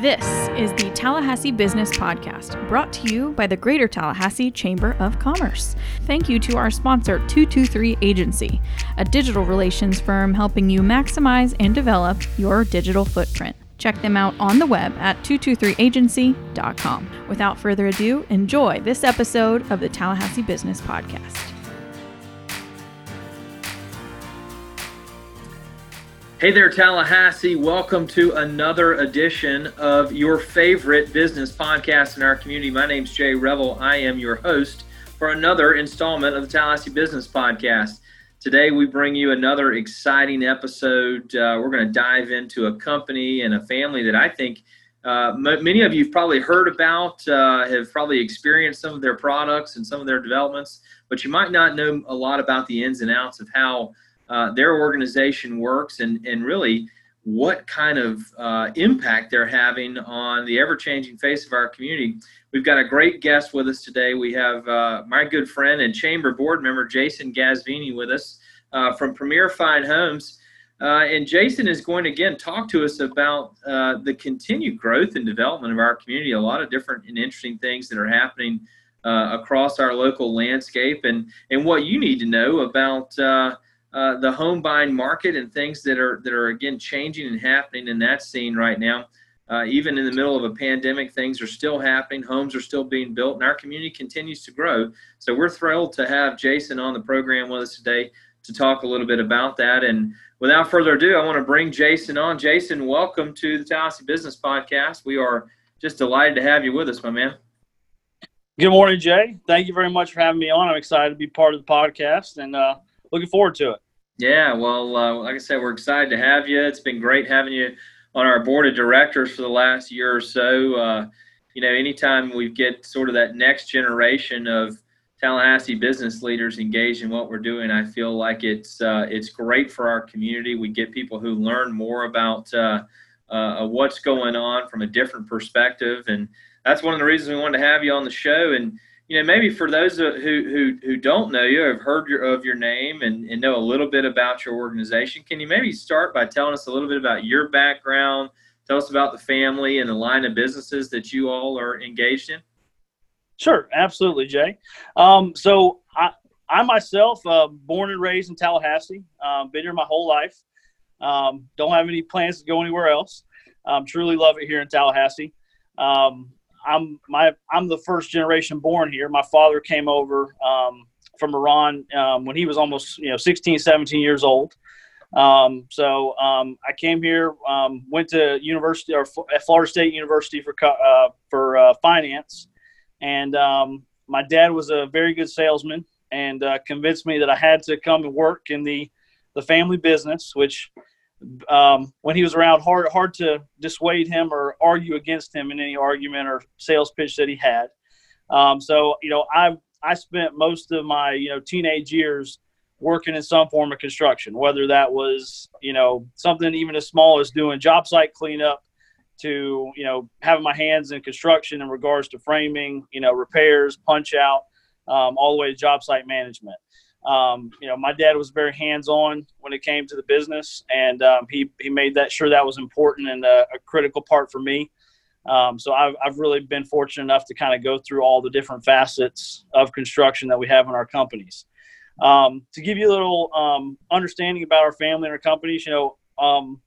This is the Tallahassee Business Podcast, brought to you by the Greater Tallahassee Chamber of Commerce. Thank you to our sponsor, 223 Agency, a digital relations firm helping you maximize and develop your digital footprint. Check them out on the web at 223agency.com. Without further ado, enjoy this episode of the Tallahassee Business Podcast. Hey there, Tallahassee. Welcome to another edition of your favorite business podcast in our community. My name is Jay Revell. I am your host for another installment of the Tallahassee Business Podcast. Today, we bring you another exciting episode. Uh, we're going to dive into a company and a family that I think uh, m- many of you have probably heard about, uh, have probably experienced some of their products and some of their developments, but you might not know a lot about the ins and outs of how uh, their organization works and, and really what kind of uh, impact they're having on the ever changing face of our community. We've got a great guest with us today. We have uh, my good friend and chamber board member, Jason Ghazvini, with us uh, from Premier Fine Homes. Uh, and Jason is going to again talk to us about the continued growth and development of our community, a lot of different and interesting things that are happening across our local landscape, and, and what you need to know about uh, the home buying market and things that are that are again changing and happening in that scene right now. Uh, even in the middle of a pandemic, things are still happening. Homes are still being built, and our community continues to grow. So we're thrilled to have Jason on the program with us today to talk a little bit about that. And without further ado, I want to bring Jason on. Jason, welcome to the Tallahassee Business Podcast. We are just delighted to have you with us, my man. Good morning, Jay. Thank you very much for having me on. I'm excited to be part of the podcast and uh, looking forward to it. Yeah, well, uh, like I said, we're excited to have you. It's been great having you on our board of directors for the last year or so. Uh, you know, anytime we get sort of that next generation of Tallahassee business leaders engaged in what we're doing, I feel like it's uh, it's great for our community. We get people who learn more about uh, uh, what's going on from a different perspective, and that's one of the reasons we wanted to have you on the show. And you know, maybe for those who who who don't know you, have heard your, of your name and, and know a little bit about your organization, can you maybe start by telling us a little bit about your background? Tell us about the family and the line of businesses that you all are engaged in. Sure, absolutely, Jay. Um, so I, I myself, uh, born and raised in Tallahassee, um, been here my whole life. Um, don't have any plans to go anywhere else. Um, truly love it here in Tallahassee. Um, I'm my I'm the first generation born here. My father came over um, from Iran um, when he was almost you know 16, 17 years old. Um, so um, I came here, um, went to university or at Florida State University for uh, for uh, finance, and um, my dad was a very good salesman and uh, convinced me that I had to come and work in the the family business, which um, when he was around, hard hard to dissuade him or argue against him in any argument or sales pitch that he had. Um, so you know, I I spent most of my you know teenage years working in some form of construction, whether that was you know something even as small as doing job site cleanup to you know having my hands in construction in regards to framing, you know repairs, punch out, um, all the way to job site management. Um, you know, my dad was very hands-on when it came to the business, and um, he he made that sure that was important and a, a critical part for me. Um, so I've I've really been fortunate enough to kind of go through all the different facets of construction that we have in our companies. Um, to give you a little um, understanding about our family and our companies, you know, um,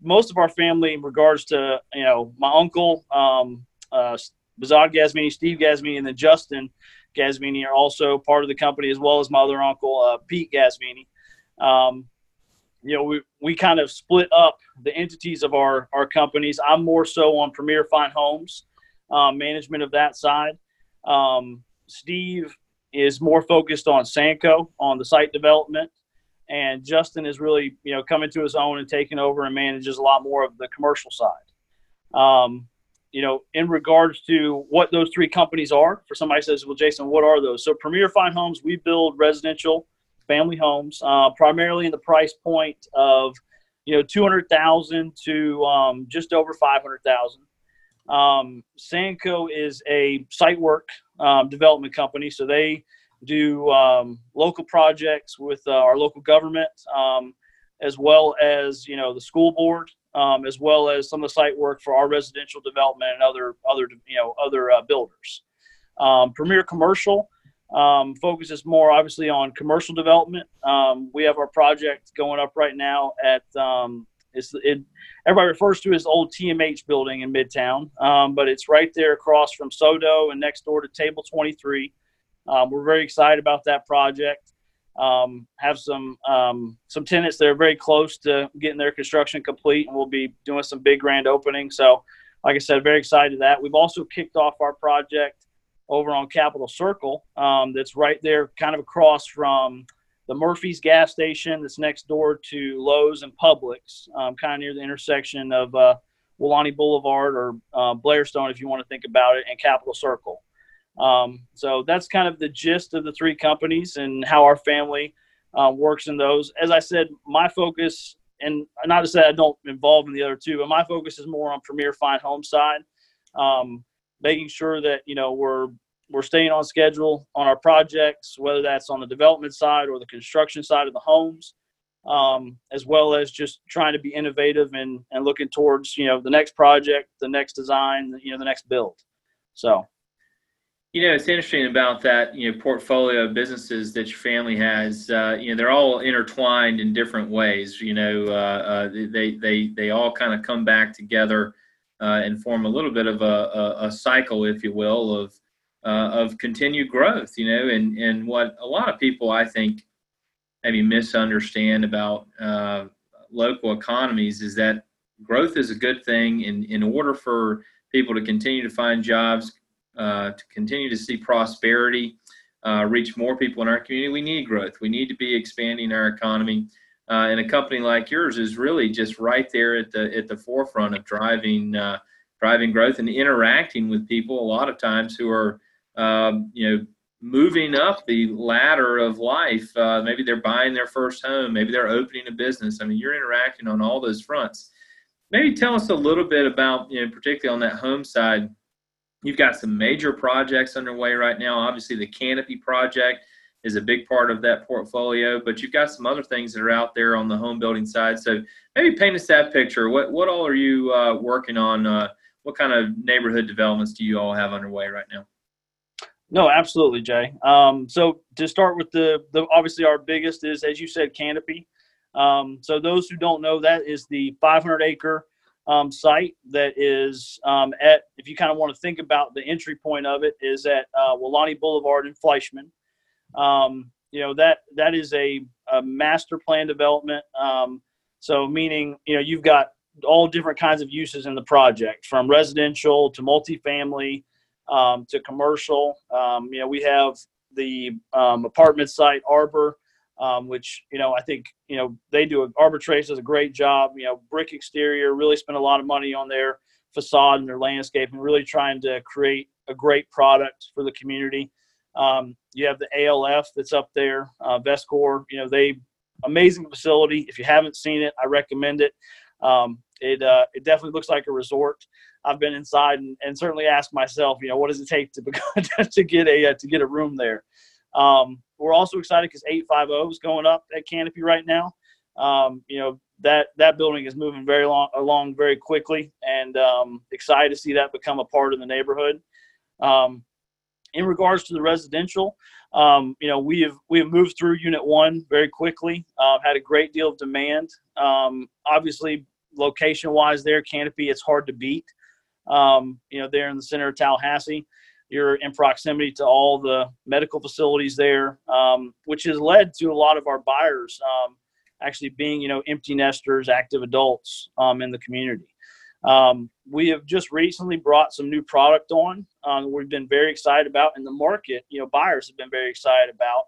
most of our family, in regards to you know my uncle, um, uh, Bazad Ghazvini, Steve Ghazvini, and then Justin Ghazvini are also part of the company, as well as my other uncle, uh, Pete Ghazvini. Um, you know, we, we kind of split up the entities of our, our companies. I'm more so on Premier Fine Homes, um, management of that side. Um, Steve is more focused on Sanco, on the site development. And Justin is really, you know, coming to his own and taking over and manages a lot more of the commercial side. Um, you know, in regards to what those three companies are, for somebody says, well, Jason, what are those? So Premier Fine Homes, we build residential family homes, uh, primarily in the price point of, you know, 200,000 to um, just over 500,000. Um, Sanco is a site work um, development company. So they do um, local projects with uh, our local government, um, as well as, you know, the school board um, as well as some of the site work for our residential development and other other you know other uh, builders. Um, Premier Commercial um, focuses more obviously on commercial development. Um, we have our project going up right now at um, it's it, everybody refers to as old TMH building in Midtown, um, but it's right there across from SoDo and next door to Table 23. Um, we're very excited about that project. Um, have some um, some tenants that are very close to getting their construction complete, and we'll be doing some big grand opening. So, like I said, very excited to that. We've also kicked off our project over on Capitol Circle. Um, that's right there, kind of across from the Murphy's gas station that's next door to Lowe's and Publix, um, kind of near the intersection of uh, Welaunee Boulevard or uh, Blairstone, if you want to think about it, and Capitol Circle. Um, so that's kind of the gist of the three companies and how our family um, works in those. As I said, my focus, and not to say I don't involve in the other two, but my focus is more on Premier Fine Home side, um, making sure that you know we're we're staying on schedule on our projects, whether that's on the development side or the construction side of the homes, um, as well as just trying to be innovative and, and looking towards, you know, the next project, the next design, you know, the next build. So. You know, it's interesting about that, you know, portfolio of businesses that your family has. Uh, you know, they're all intertwined in different ways. You know, uh, uh, they they they all kind of come back together uh, and form a little bit of a, a, a cycle, if you will, of uh, of continued growth, you know, and, and what a lot of people I think maybe misunderstand about uh, local economies is that growth is a good thing. In, in order for people to continue to find jobs, uh, to continue to see prosperity, uh, reach more people in our community, we need growth. We need to be expanding our economy. Uh, and a company like yours is really just right there at the at the forefront of driving uh, driving growth and interacting with people a lot of times who are um, you know, moving up the ladder of life. Uh, maybe they're buying their first home. Maybe they're opening a business. I mean, you're interacting on all those fronts. Maybe tell us a little bit about, you know, particularly on that home side. You've got some major projects underway right now. Obviously, the Canopy project is a big part of that portfolio, but you've got some other things that are out there on the home building side. So maybe paint us that picture. What what all are you uh, working on? Uh, what kind of neighborhood developments do you all have underway right now? No, absolutely, Jay. Um, so to start with the, the obviously our biggest is as you said, Canopy. Um, so those who don't know, that is the 500 acre um, site that is um, at. If you kind of want to think about the entry point of it, is at uh, Welaunee Boulevard in Fleischmann. Um, you know that that is a, a master plan development. Um, so meaning you know you've got all different kinds of uses in the project, from residential to multifamily um, to commercial. Um, you know, we have the apartment site Arbor, um, which you know I think you know they do. A, Arbor does a great job. You know, brick exterior, really spend a lot of money on their facade and their landscape, and really trying to create a great product for the community. Um, you have the ALF that's up there, uh, Vestcor. You know, they amazing facility. If you haven't seen it, I recommend it. Um, it uh, it definitely looks like a resort. I've been inside and, and certainly asked myself, you know, what does it take to to get a uh, to get a room there? Um, we're also excited because 850 is going up at Canopy right now. Um, you know that that building is moving very long along very quickly, and um, excited to see that become a part of the neighborhood. Um, in regards to the residential, um, you know we have we have moved through Unit One very quickly. Uh, had a great deal of demand. Um, obviously, location wise, there Canopy it's hard to beat you know, there in the center of Tallahassee. You're in proximity to all the medical facilities there, um, which has led to a lot of our buyers um, actually being, you know, empty nesters, active adults um, in the community. Um, we have just recently brought some new product on. Um, we've been very excited about, and the market, you know, buyers have been very excited about.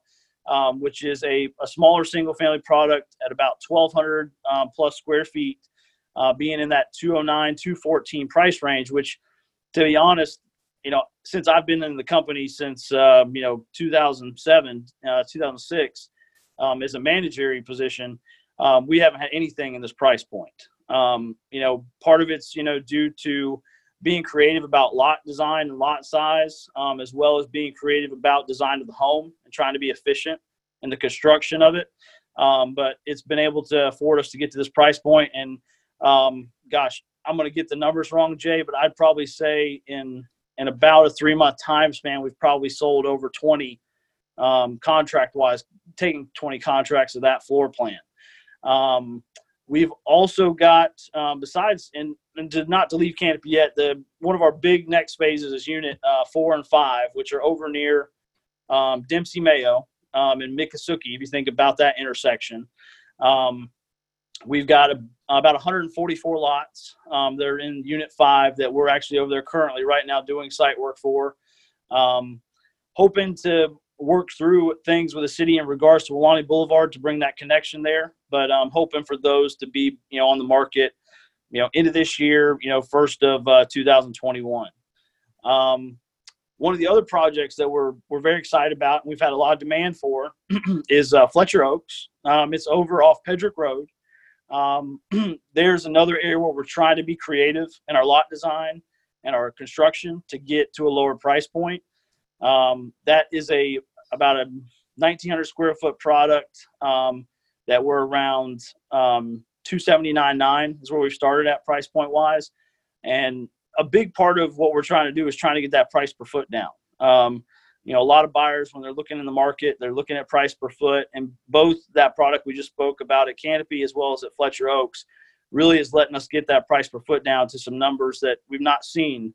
Um, which is a, a smaller single family product at about 1,200 um, plus square feet uh, being in that 209, 214 price range, which to be honest, you know, since I've been in the company since, uh, you know, 2007, uh, 2006, um, as a managerial position, um, we haven't had anything in this price point. Um, you know, part of it's, you know, due to being creative about lot design and lot size, um, as well as being creative about design of the home and trying to be efficient in the construction of it. Um, but it's been able to afford us to get to this price point. and Um, gosh, I'm going to get the numbers wrong, Jay, but I'd probably say in in about a three month time span, we've probably sold over 20 um, contract wise, taking 20 contracts of that floor plan. Um, we've also got um, besides and, and to not to leave canopy yet, the one of our big next phases is unit uh, four and five, which are over near um, Dempsey Mayo um, and Miccosukee. If you think about that intersection, um, we've got a, about 144 lots. Um, they're in Unit Five that we're actually over there currently right now doing site work for. Um, hoping to work through things with the city in regards to Welaunee Boulevard to bring that connection there. But I'm hoping for those to be, you know, on the market, you know, into this year, you know, first of uh, 2021. Um, one of the other projects that we're we're very excited about and we've had a lot of demand for is uh, Fletcher Oaks. Um, it's over off Pedrick Road. Um, there's another area where we're trying to be creative in our lot design and our construction to get to a lower price point. Um, that is a about a 1900 square foot product um, that we're around um, 279.9 is where we started at price point wise, and a big part of what we're trying to do is trying to get that price per foot down. Um, you know, a lot of buyers when they're looking in the market, they're looking at price per foot, and both that product we just spoke about at Canopy as well as at Fletcher Oaks really is letting us get that price per foot down to some numbers that we've not seen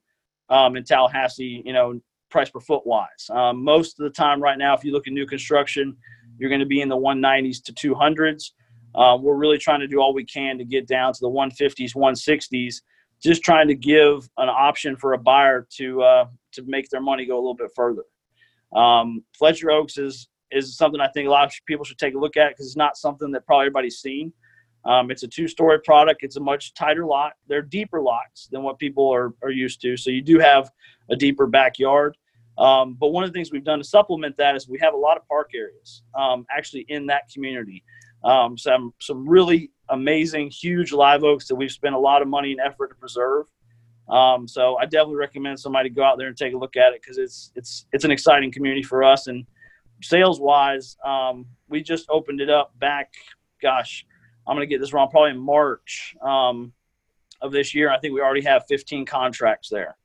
um, in Tallahassee. You know, price per foot wise. Um, most of the time, right now, if you look at new construction, you're going to be in the 190s to 200s. Uh, we're really trying to do all we can to get down to the 150s, 160s, just trying to give an option for a buyer to uh, to make their money go a little bit further. Um, Fletcher Oaks is is something I think a lot of people should take a look at because it's not something that probably everybody's seen. Um, it's a two-story product. It's a much tighter lot. They're deeper lots than what people are, are used to. So you do have a deeper backyard. Um, but one of the things we've done to supplement that is we have a lot of park areas um, actually in that community. Um, some some really amazing, huge live oaks that we've spent a lot of money and effort to preserve. Um, so I definitely recommend somebody go out there and take a look at it because it's it's it's an exciting community for us. And sales wise, um, we just opened it up back. Gosh, I'm gonna get this wrong. Probably in March um, of this year. I think we already have 15 contracts there.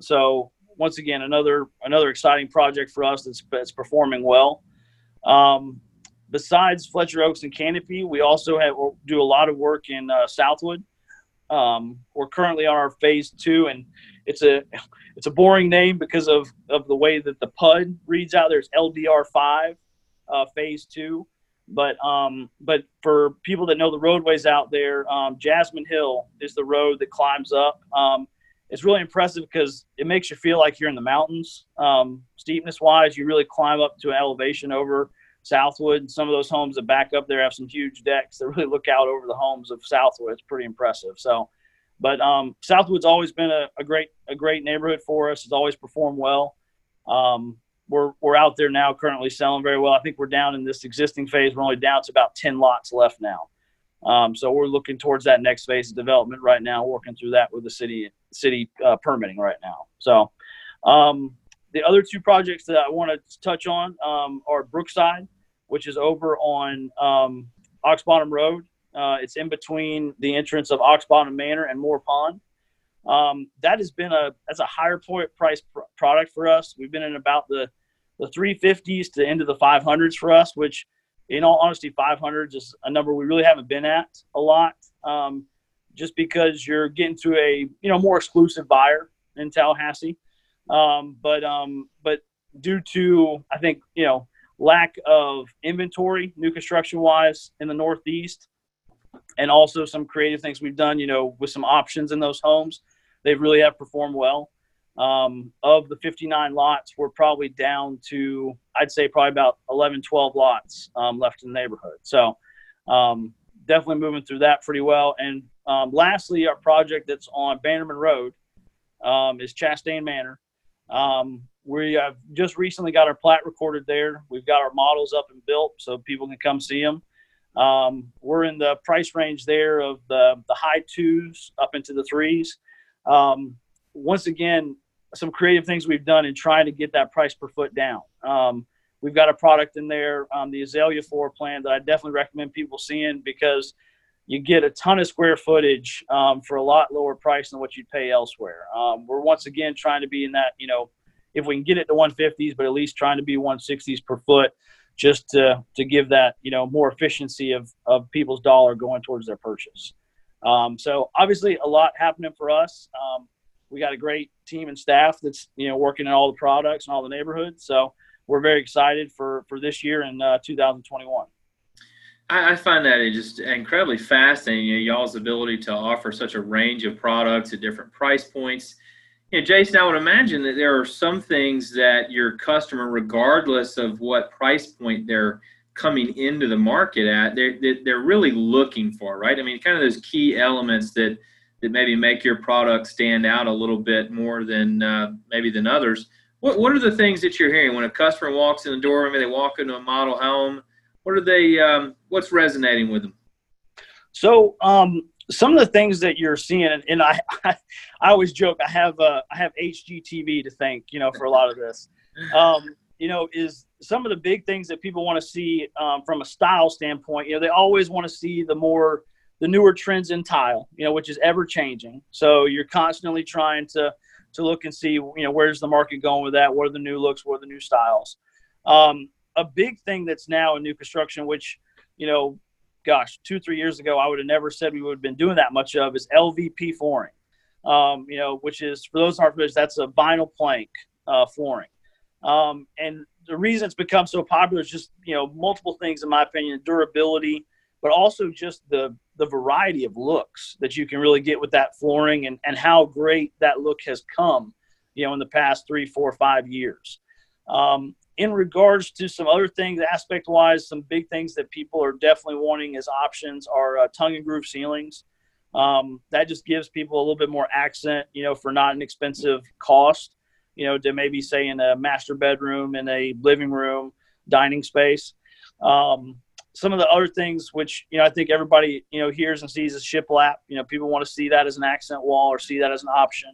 so once again another another exciting project for us that's, that's performing well. Um, besides Fletcher Oaks and Canopy, we also have do a lot of work in uh, Southwood. Um, we're currently on our phase two, and it's a it's a boring name because of of the way that the PUD reads out. There's LDR five, uh, phase two, but um, but for people that know the roadways out there, um, Jasmine Hill is the road that climbs up. Um, it's really impressive because it makes you feel like you're in the mountains. Um, steepness wise, you really climb up to an elevation over Southwood. Some of those homes that back up there have some huge decks that really look out over the homes of Southwood. It's pretty impressive. So, but um, Southwood's always been a, a, great a great neighborhood for us. It's always performed well. Um, we're we're out there now currently selling very well. I think we're down in this existing phase. We're only down to about ten lots left now. Um, so we're looking towards that next phase of development right now, working through that with the city city uh, permitting right now. So um, the other two projects that I want to touch on um, are Brookside, which is over on um, Ox Bottom Road. Uh, it's in between the entrance of Ox Bottom Manor and Moore Pond. Um, that has been a that's a higher point price pr- product for us. We've been in about the the 350s to into the 500s for us, which in all honesty, 500 is a number we really haven't been at a lot. Um, just because you're getting to a you know more exclusive buyer in Tallahassee, um, but um, but due to I think you know lack of inventory, new construction wise in the Northeast, and also some creative things we've done, you know, with some options in those homes, they really have performed well. Um, of the 59 lots, we're probably down to, I'd say, probably about 11, 12 lots um, left in the neighborhood. So, um, definitely moving through that pretty well. And um, lastly, our project that's on Bannerman Road um, is Chastain Manor. Um, we have just recently got our plat recorded there. We've got our models up and built so people can come see them. we're in the price range there of the, the high twos up into the threes. Um, once again, some creative things we've done in trying to get that price per foot down. Um, we've got a product in there, um, the Azalea 4 plan, that I definitely recommend people seeing because you get a ton of square footage um, for a lot lower price than what you'd pay elsewhere. Um, we're once again trying to be in that, you know, if we can get it to 150s, but at least trying to be 160s per foot, just to to give that, you know, more efficiency of of people's dollar going towards their purchase. Um, so obviously, a lot happening for us. Um, we got a great team and staff that's you know working in all the products and all the neighborhoods. So we're very excited for for this year in uh, 2021. I, find that just incredibly fascinating. You know, y'all's ability to offer such a range of products at different price points. You know, Jason, I would imagine that there are some things that your customer, regardless of what price point they're coming into the market at, they're they're really looking for, right? I mean, kind of those key elements that that maybe make your product stand out a little bit more than uh, maybe than others. What what are the things that you're hearing when a customer walks in the door? Maybe they walk into a model home what are they? Um, what's resonating with them? So um, some of the things that you're seeing, and I, I, I always joke, I have uh, I have HGTV to thank, you know, for a lot of this. Um, you know, is some of the big things that people want to see um, from a style standpoint. You know, they always want to see the more the newer trends in tile, you know, which is ever changing. So you're constantly trying to to look and see, you know, where's the market going with that? What are the new looks? What are the new styles? Um, a big thing that's now in new construction, which, you know, gosh, two, three years ago, I would have never said we would have been doing that much of is LVP flooring, um, you know, which is, for those aren't familiar, that's a vinyl plank uh, flooring. Um, and the reason it's become so popular is just, you know, multiple things, in my opinion, durability, but also just the, the variety of looks that you can really get with that flooring and, and how great that look has come, you know, in the past three, four, five years. Um, in regards to some other things, aspect wise, some big things that people are definitely wanting as options are uh, tongue and groove ceilings. Um, that just gives people a little bit more accent, you know, for not an expensive cost, you know, to maybe say in a master bedroom, in a living room, dining space. Um, some of the other things, which you know, I think everybody you know hears and sees is shiplap. You know, people want to see that as an accent wall or see that as an option.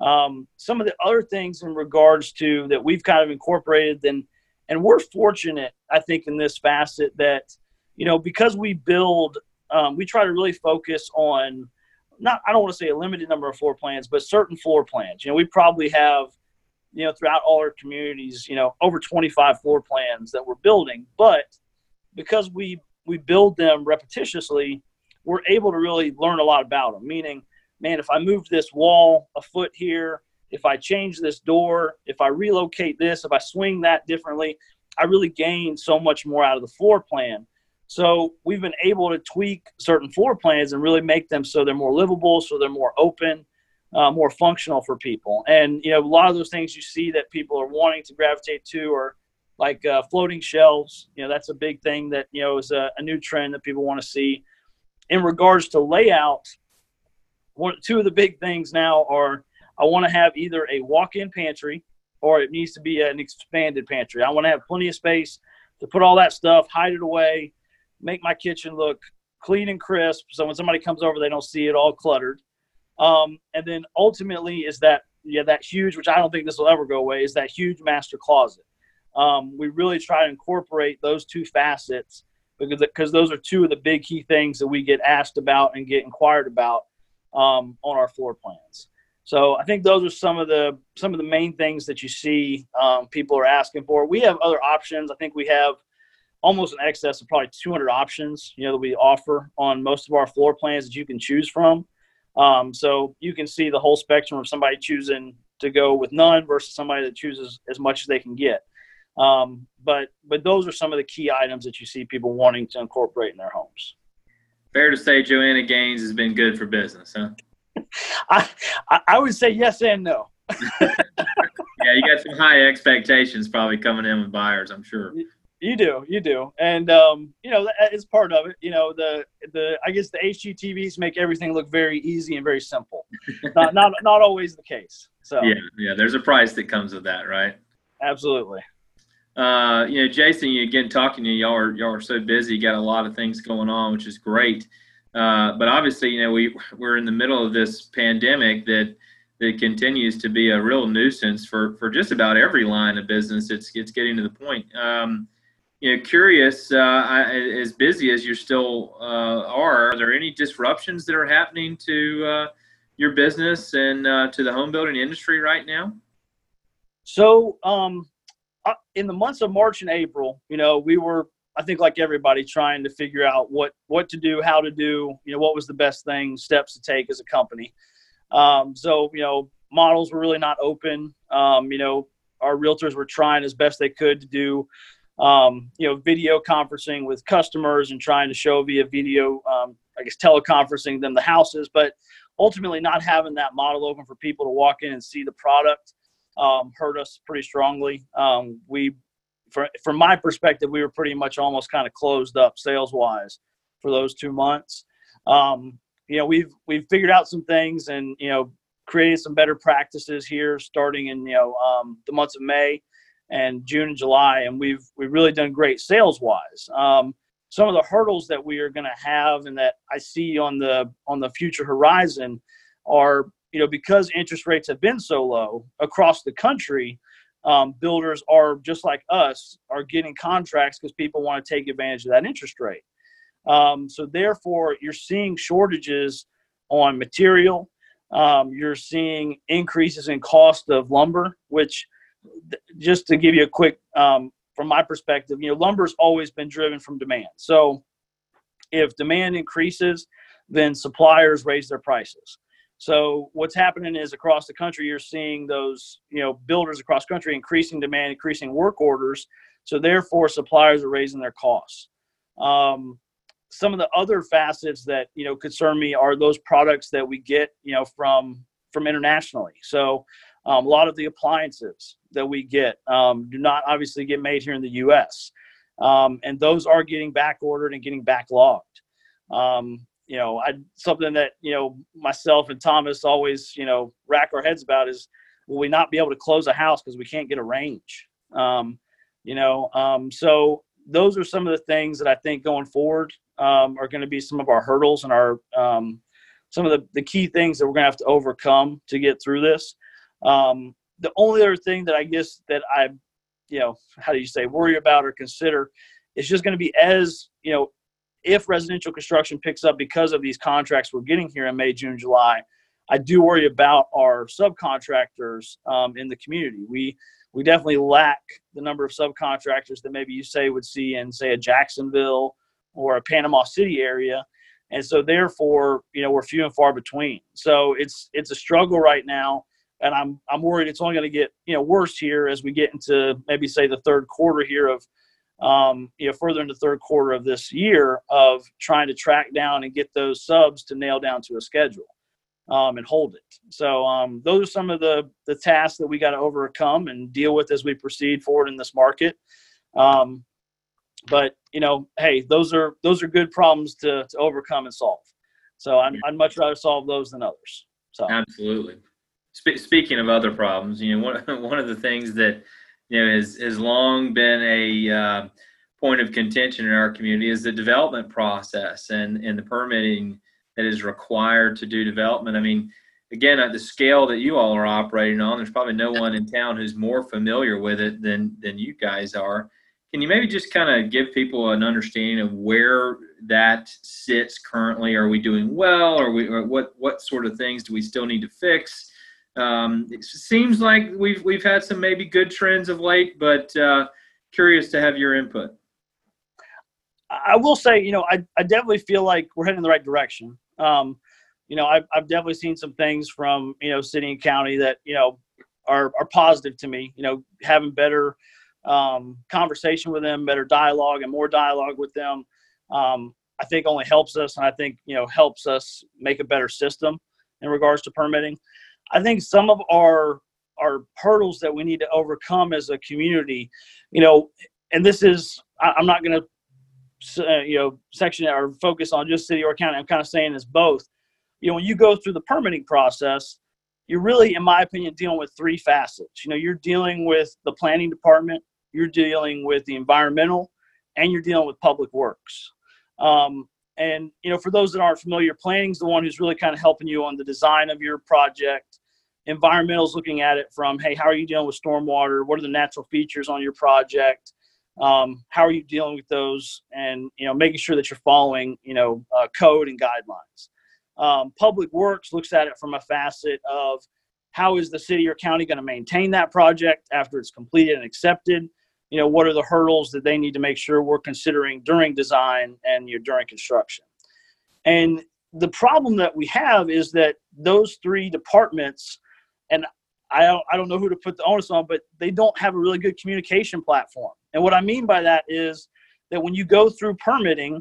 Um, some of the other things in regards to that we've kind of incorporated, and and we're fortunate, I think, in this facet that you know because we build, um, we try to really focus on not I don't want to say a limited number of floor plans, but certain floor plans. You know, we probably have you know throughout all our communities, you know, over 25 floor plans that we're building, but because we we build them repetitiously, we're able to really learn a lot about them. Meaning man, if I move this wall a foot here, if I change this door, if I relocate this, if I swing that differently, I really gain so much more out of the floor plan. So we've been able to tweak certain floor plans and really make them so they're more livable, so they're more open, uh, more functional for people. And you know, a lot of those things you see that people are wanting to gravitate to are like uh, floating shelves. You know, that's a big thing that you know is a, a new trend that people want to see. In regards to layout, one, two of the big things now are I want to have either a walk-in pantry or it needs to be an expanded pantry. I want to have plenty of space to put all that stuff, hide it away, make my kitchen look clean and crisp. So when somebody comes over, they don't see it all cluttered. Um, and then ultimately is that yeah that huge, which I don't think this will ever go away, is that huge master closet. Um, we really try to incorporate those two facets because because those are two of the big key things that we get asked about and get inquired about um, on our floor plans. So I think those are some of the some of the main things that you see um, people are asking for. We have other options. I think we have almost an excess of probably 200 options, you know, that we offer on most of our floor plans that you can choose from. Um, so you can see the whole spectrum of somebody choosing to go with none versus somebody that chooses as much as they can get. Um, but but those are some of the key items that you see people wanting to incorporate in their homes fair to say Joanna Gaines has been good for business, huh? I, I would say yes and no. yeah, you got some high expectations probably coming in with buyers, I'm sure. You do, you do, and um, you know it's part of it. You know the the I guess the HGTVs make everything look very easy and very simple. not not not always the case. So yeah, yeah. There's a price that comes with that, right? Absolutely. Uh, you know, Jason, you again talking to you, y'all are y'all are so busy, got a lot of things going on, which is great. Uh, but obviously, you know, we we're in the middle of this pandemic that that continues to be a real nuisance for for just about every line of business. It's it's getting to the point. Um, you know, curious, uh, I, as busy as you still uh, are, are there any disruptions that are happening to uh, your business and uh, to the home building industry right now? So, um, in the months of March and April, you know, we were, I think, like everybody, trying to figure out what what to do, how to do, you know, what was the best thing, steps to take as a company. Um, so, you know, models were really not open. Um, you know, our realtors were trying as best they could to do um, you know, video conferencing with customers and trying to show via video, um, I guess, teleconferencing them the houses, but ultimately not having that model open for people to walk in and see the product um, hurt us pretty strongly. Um, we, for, from my perspective, we were pretty much almost kind of closed up sales wise for those two months. Um, you know, we've we've figured out some things and you know created some better practices here starting in you know um, the months of May and June and July, and we've we've really done great sales wise. Um, some of the hurdles that we are going to have and that I see on the on the future horizon are you know because interest rates have been so low across the country. Um, builders are just like us are getting contracts because people want to take advantage of that interest rate. Um, so therefore, you're seeing shortages on material. Um, you're seeing increases in cost of lumber, which just to give you a quick, um, from my perspective, you know, lumber's always been driven from demand. So if demand increases, then suppliers raise their prices. So what's happening is across the country, you're seeing those, you know, builders across country increasing demand, increasing work orders. So therefore, suppliers are raising their costs. Um, some of the other facets that you know concern me are those products that we get, you know, from from internationally. So um, a lot of the appliances that we get um, do not obviously get made here in the U.S., um, and those are getting back ordered and getting backlogged. Um, you know, I, something that you know myself and Thomas always you know rack our heads about is will we not be able to close a house because we can't get a range? Um, you know, um, so those are some of the things that I think going forward um, are going to be some of our hurdles and our some of the, the key things that we're going to have to overcome to get through this. Um, the only other thing that I guess that I, you know, how do you say, worry about or consider is just going to be as, you know, if residential construction picks up because of these contracts we're getting here in May, June, July, I do worry about our subcontractors um, in the community. We we definitely lack the number of subcontractors that maybe you say would see in say a Jacksonville or a Panama City area, and so therefore you know we're few and far between. So it's it's a struggle right now and I'm I'm worried it's only going to get you know worse here as we get into maybe say the third quarter here of um, you know further into the third quarter of this year of trying to track down and get those subs to nail down to a schedule um, and hold it. So um, those are some of the the tasks that we got to overcome and deal with as we proceed forward in this market. Um, but you know, hey, those are those are good problems to to overcome and solve. So I'd, I'd much rather solve those than others. So absolutely. Sp- speaking of other problems, you know, one one of the things that you know has has long been a uh, point of contention in our community is the development process and and the permitting that is required to do development. I mean, again, at the scale that you all are operating on, there's probably no one in town who's more familiar with it than than you guys are. Can you maybe just kind of give people an understanding of where that sits currently? Are we doing well? Or, we, or what what sort of things do we still need to fix? Um, it seems like we've we've had some maybe good trends of late, but uh, curious to have your input. I will say, you know, I, I definitely feel like we're heading in the right direction. Um, you know, I've, I've definitely seen some things from, you know, city and county that, you know, are, are positive to me, you know, having better um, conversation with them, better dialogue and more dialogue with them. Um, I think only helps us. And I think, you know, helps us make a better system in regards to permitting. I think some of our our hurdles that we need to overcome as a community, you know, and this is I'm not going to uh, you know section or focus on just city or county. I'm kind of saying this both. You know, when you go through the permitting process, you're really, in my opinion, dealing with three facets. You know, you're dealing with the planning department, you're dealing with the environmental, and you're dealing with public works. Um, and you know, for those that aren't familiar, planning is the one who's really kind of helping you on the design of your project. Environmental is looking at it from, hey, how are you dealing with stormwater? What are the natural features on your project? um, how are you dealing with those and you know making sure that you're following you know uh, code and guidelines um, public works looks at it from a facet of how is the city or county going to maintain that project after it's completed and accepted you know what are the hurdles that they need to make sure we're considering during design and you know, during construction and the problem that we have is that those three departments and I don't, I don't know who to put the onus on, but they don't have a really good communication platform. And what I mean by that is that when you go through permitting,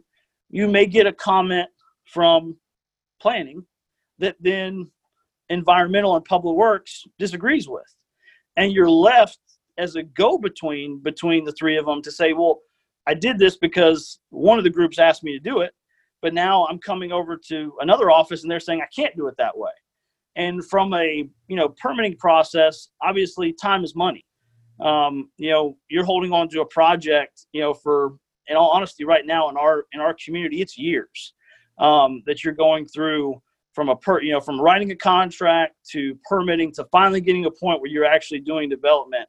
you may get a comment from planning that then environmental and public works disagrees with. And you're left as a go between between the three of them to say, well, I did this because one of the groups asked me to do it, but now I'm coming over to another office and they're saying I can't do it that way. And from a you know permitting process, obviously time is money. Um, you know, you're holding on to a project, you know, for in all honesty, right now in our in our community, it's years um, that you're going through from a per you know from writing a contract to permitting to finally getting a point where you're actually doing development.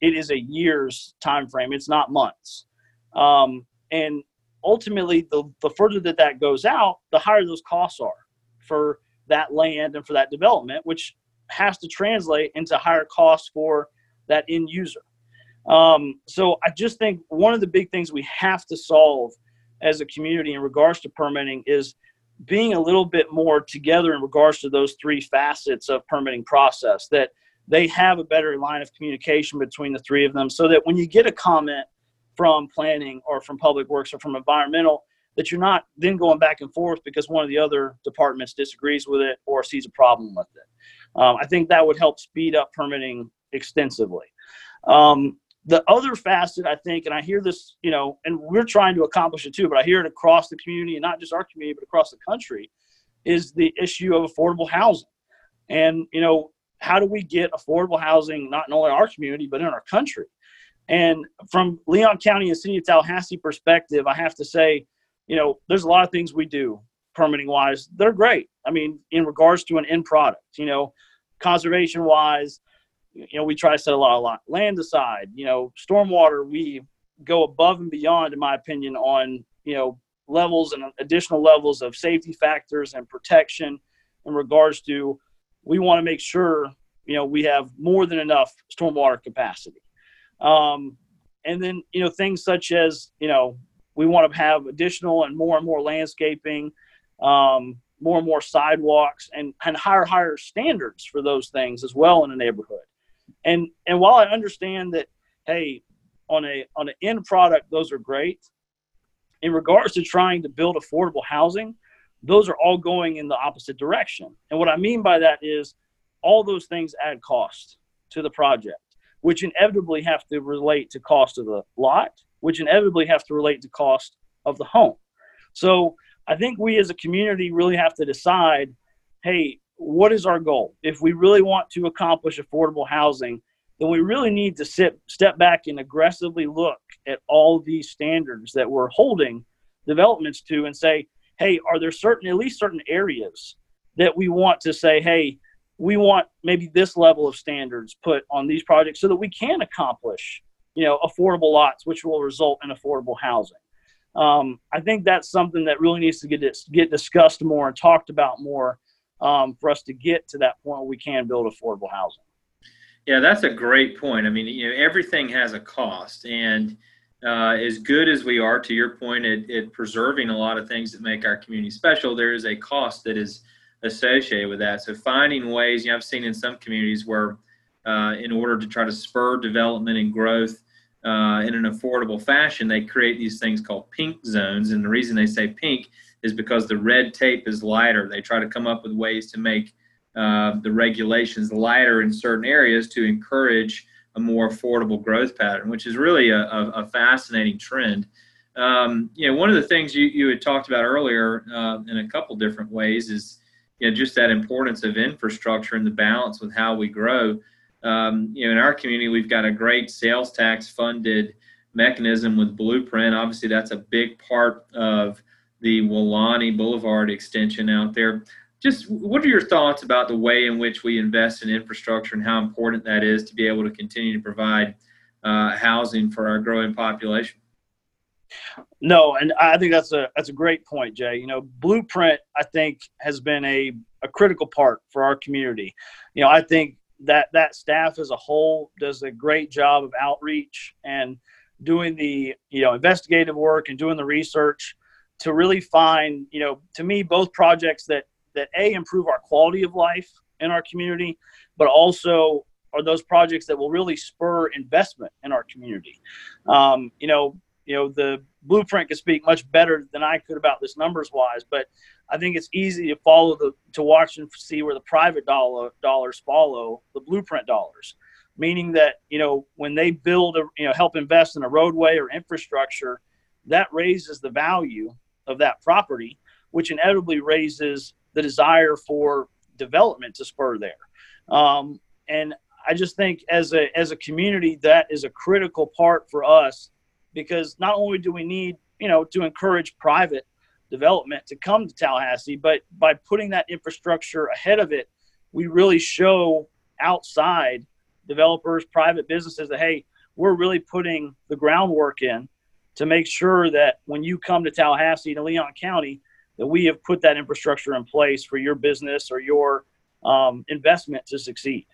It is a year's time frame. It's not months. Um, and ultimately, the the further that that goes out, the higher those costs are for that land and for that development, which has to translate into higher costs for that end user. Um, so I just think one of the big things we have to solve as a community in regards to permitting is being a little bit more together in regards to those three facets of permitting process that they have a better line of communication between the three of them so that when you get a comment from planning or from public works or from environmental that you're not then going back and forth because one of the other departments disagrees with it or sees a problem with it. Um, I think that would help speed up permitting extensively. Um, the other facet, I think, and I hear this, you know, and we're trying to accomplish it too, but I hear it across the community and not just our community, but across the country, is the issue of affordable housing. And, you know, how do we get affordable housing not only in our community, but in our country? And from Leon County and City of Tallahassee perspective, I have to say, you know, there's a lot of things we do permitting wise. They're great. I mean, in regards to an end product, you know, conservation wise, you know, we try to set a lot of land aside. You know, stormwater, we go above and beyond, in my opinion, on you know levels and additional levels of safety factors and protection in regards to we want to make sure you know we have more than enough stormwater capacity um, and then you know things such as you know we want to have additional and more and more landscaping um, more and more sidewalks and, and higher higher standards for those things as well in a neighborhood and and while I understand that, hey, on a on an end product, those are great. In regards to trying to build affordable housing, those are all going in the opposite direction. And what I mean by that is all those things add cost to the project, which inevitably have to relate to cost of the lot, which inevitably have to relate to cost of the home. So I think we as a community really have to decide, hey, what is our goal? If we really want to accomplish affordable housing, then we really need to sit, step back and aggressively look at all these standards that we're holding developments to and say, hey, are there certain, at least certain areas that we want to say, hey, we want maybe this level of standards put on these projects so that we can accomplish, you know, affordable lots, which will result in affordable housing. Um, I think that's something that really needs to get get discussed more and talked about more um, for us to get to that point where we can build affordable housing. Yeah, that's a great point. I mean, you know, everything has a cost, and uh, as good as we are, to your point, at, at, preserving a lot of things that make our community special, there is a cost that is associated with that. So finding ways, you know, I've seen in some communities where, uh, in order to try to spur development and growth uh, in an affordable fashion, they create these things called pink zones. And the reason they say pink is because the red tape is lighter. They try to come up with ways to make uh, the regulations lighter in certain areas to encourage a more affordable growth pattern, which is really a, a, a fascinating trend. Um, you know, one of the things you, you had talked about earlier uh, in a couple different ways is you know, just that importance of infrastructure and the balance with how we grow. Um, you know, in our community, we've got a great sales tax funded mechanism with Blueprint. Obviously, that's a big part of the Welaunee Boulevard extension out there. Just what are your thoughts about the way in which we invest in infrastructure and how important that is to be able to continue to provide uh, housing for our growing population. No, and I think that's a that's a great point, Jay. You know, Blueprint I think has been a a critical part for our community. You know, I think that that staff as a whole does a great job of outreach and doing the you know investigative work and doing the research to really find you know to me both projects that that a improve our quality of life in our community but also are those projects that will really spur investment in our community. Um, you know you know the blueprint can speak much better than i could about this numbers wise but i think it's easy to follow the to watch and see where the private dollar dollars follow the blueprint dollars. Meaning that you know when they build a you know help invest in a roadway or infrastructure that raises the value of that property which inevitably raises the desire for development to spur there. Um, and i just think as a as a community that is a critical part for us because not only do we need you know to encourage private development to come to tallahassee but by putting that infrastructure ahead of it we really show outside developers, private businesses that, hey, we're really putting the groundwork in to make sure that when you come to Tallahassee to Leon County, that we have put that infrastructure in place for your business or your um, investment to succeed.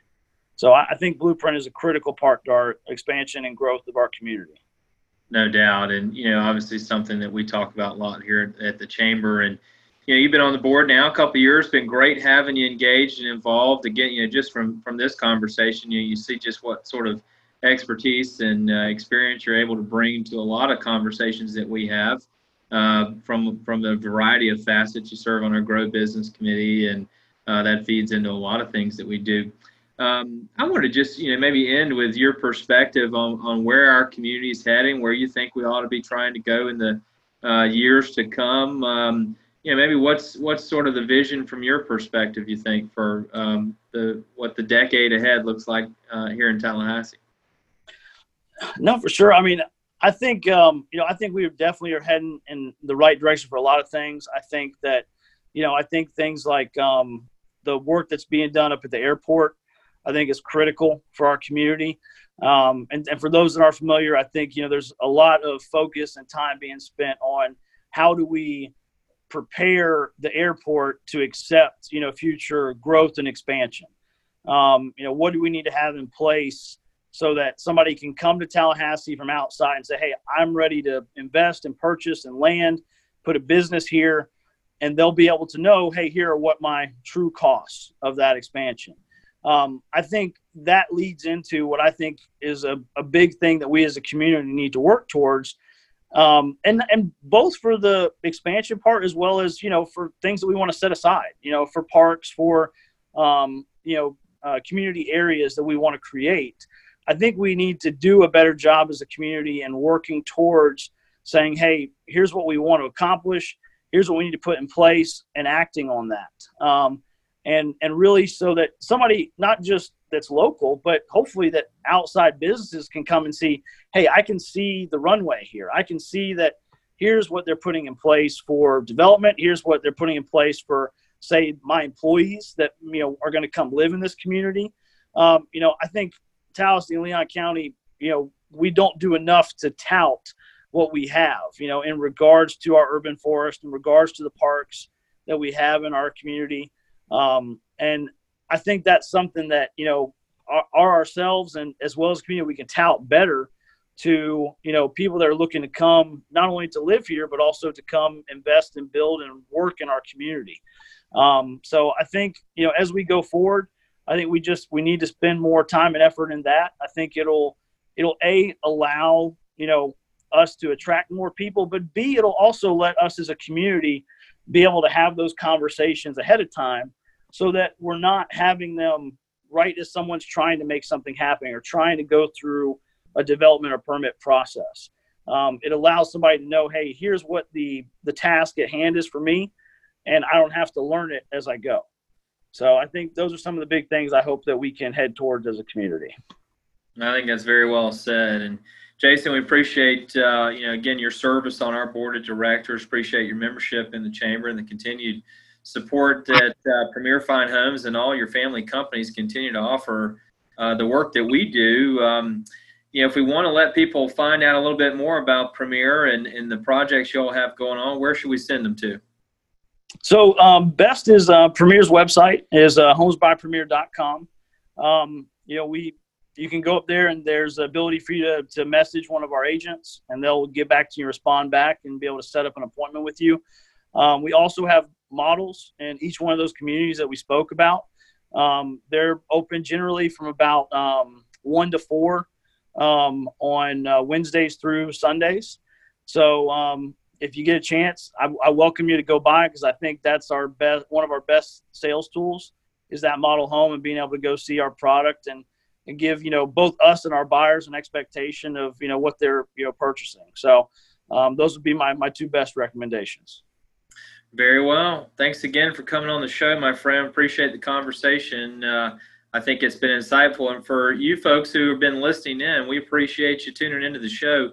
So I, I think Blueprint is a critical part to our expansion and growth of our community. No doubt, and you know, obviously something that we talk about a lot here at the chamber, and you know, you've been on the board now a couple years. Been great having you engaged and involved. Again, you know, just from from this conversation, you you see just what sort of expertise and uh, experience you're able to bring to a lot of conversations that we have. Uh, from from the variety of facets you serve on our Grow Business Committee, and uh, that feeds into a lot of things that we do. Um, I want to just you know maybe end with your perspective on on where our community is heading, where you think we ought to be trying to go in the uh, years to come. Um, yeah, maybe what's what's sort of the vision from your perspective? You think for um, the what the decade ahead looks like uh, here in Tallahassee? No, for sure. I mean, I think um, you know, I think we definitely are heading in the right direction for a lot of things. I think that, you know, I think things like um, the work that's being done up at the airport, I think is critical for our community. Um, and, and for those that are familiar, I think you know there's a lot of focus and time being spent on how do we prepare the airport to accept you know future growth and expansion um, you know what do we need to have in place so that somebody can come to tallahassee from outside and say hey i'm ready to invest and purchase and land put a business here and they'll be able to know hey here are what my true costs of that expansion. Um, i think that leads into what i think is a, a big thing that we as a community need to work towards. Um, and and both for the expansion part as well as you know for things that we want to set aside you know for parks for um, you know uh, community areas that we want to create i think we need to do a better job as a community and working towards saying hey here's what we want to accomplish here's what we need to put in place and acting on that um, and and really so that somebody not just that's local, but hopefully that outside businesses can come and see, hey, I can see the runway here. I can see that here's what they're putting in place for development. Here's what they're putting in place for, say, my employees that you know are going to come live in this community. Um, you know, I think Tallahassee and Leon County, you know, we don't do enough to tout what we have, you know, in regards to our urban forest, in regards to the parks that we have in our community. Um, and I think that's something that you know are, are ourselves and as well as community we can tout better to you know people that are looking to come not only to live here but also to come invest and build and work in our community. Um, so I think you know as we go forward, I think we just we need to spend more time and effort in that. I think it'll it'll a allow you know us to attract more people, but b it'll also let us as a community be able to have those conversations ahead of time so that we're not having them right as someone's trying to make something happen or trying to go through a development or permit process. Um, it allows somebody to know, hey, here's what the the task at hand is for me, and I don't have to learn it as I go. So I think those are some of the big things I hope that we can head towards as a community. I think that's very well said. And Jason, we appreciate uh, you know again your service on our board of directors. Appreciate your membership in the chamber and the continued support that uh, Premier Fine Homes and all your family companies continue to offer uh, the work that we do. Um, you know, if we want to let people find out a little bit more about Premier and, and the projects y'all have going on, where should we send them to? So um, best is uh, Premier's website is uh, homesbypremier.com. Um, you know, we you can go up there and there's the ability for you to, to message one of our agents and they'll get back to you, respond back, and be able to set up an appointment with you. Um, we also have models in each one of those communities that we spoke about. Um, they're open generally from about um, one to four um, on uh, Wednesdays through Sundays. So um, if you get a chance, I, I welcome you to go by because I think that's our best, one of our best sales tools is that model home and being able to go see our product and and give you know both us and our buyers an expectation of you know what they're you know purchasing. So um, those would be my my two best recommendations. Very well. Thanks again for coming on the show, my friend. Appreciate the conversation. Uh, I think it's been insightful. And for you folks who have been listening in, we appreciate you tuning into the show.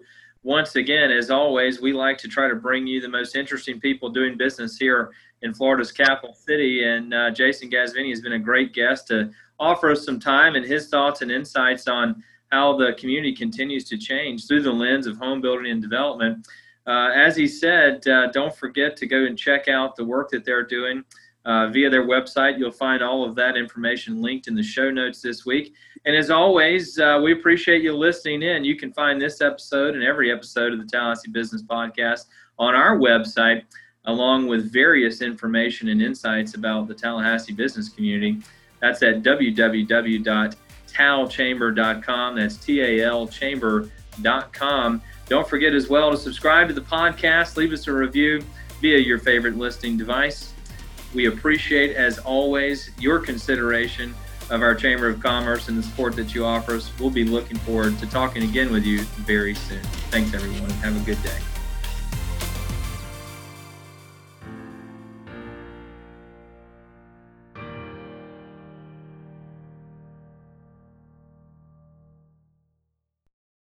Once again, as always, we like to try to bring you the most interesting people doing business here in Florida's capital city. And uh, Jason Ghazvini has been a great guest to offer us some time and his thoughts and insights on how the community continues to change through the lens of home building and development. Uh, as he said, uh, don't forget to go and check out the work that they're doing uh, via their website. You'll find all of that information linked in the show notes this week. And as always, uh, we appreciate you listening in. You can find this episode and every episode of the Tallahassee Business Podcast on our website, along with various information and insights about the Tallahassee business community. That's at www.talchamber.com. That's T A L chamber.com. Don't forget as well to subscribe to the podcast, leave us a review via your favorite listing device. We appreciate, as always, your consideration of our Chamber of Commerce and the support that you offer us. We'll be looking forward to talking again with you very soon. Thanks, everyone, have a good day.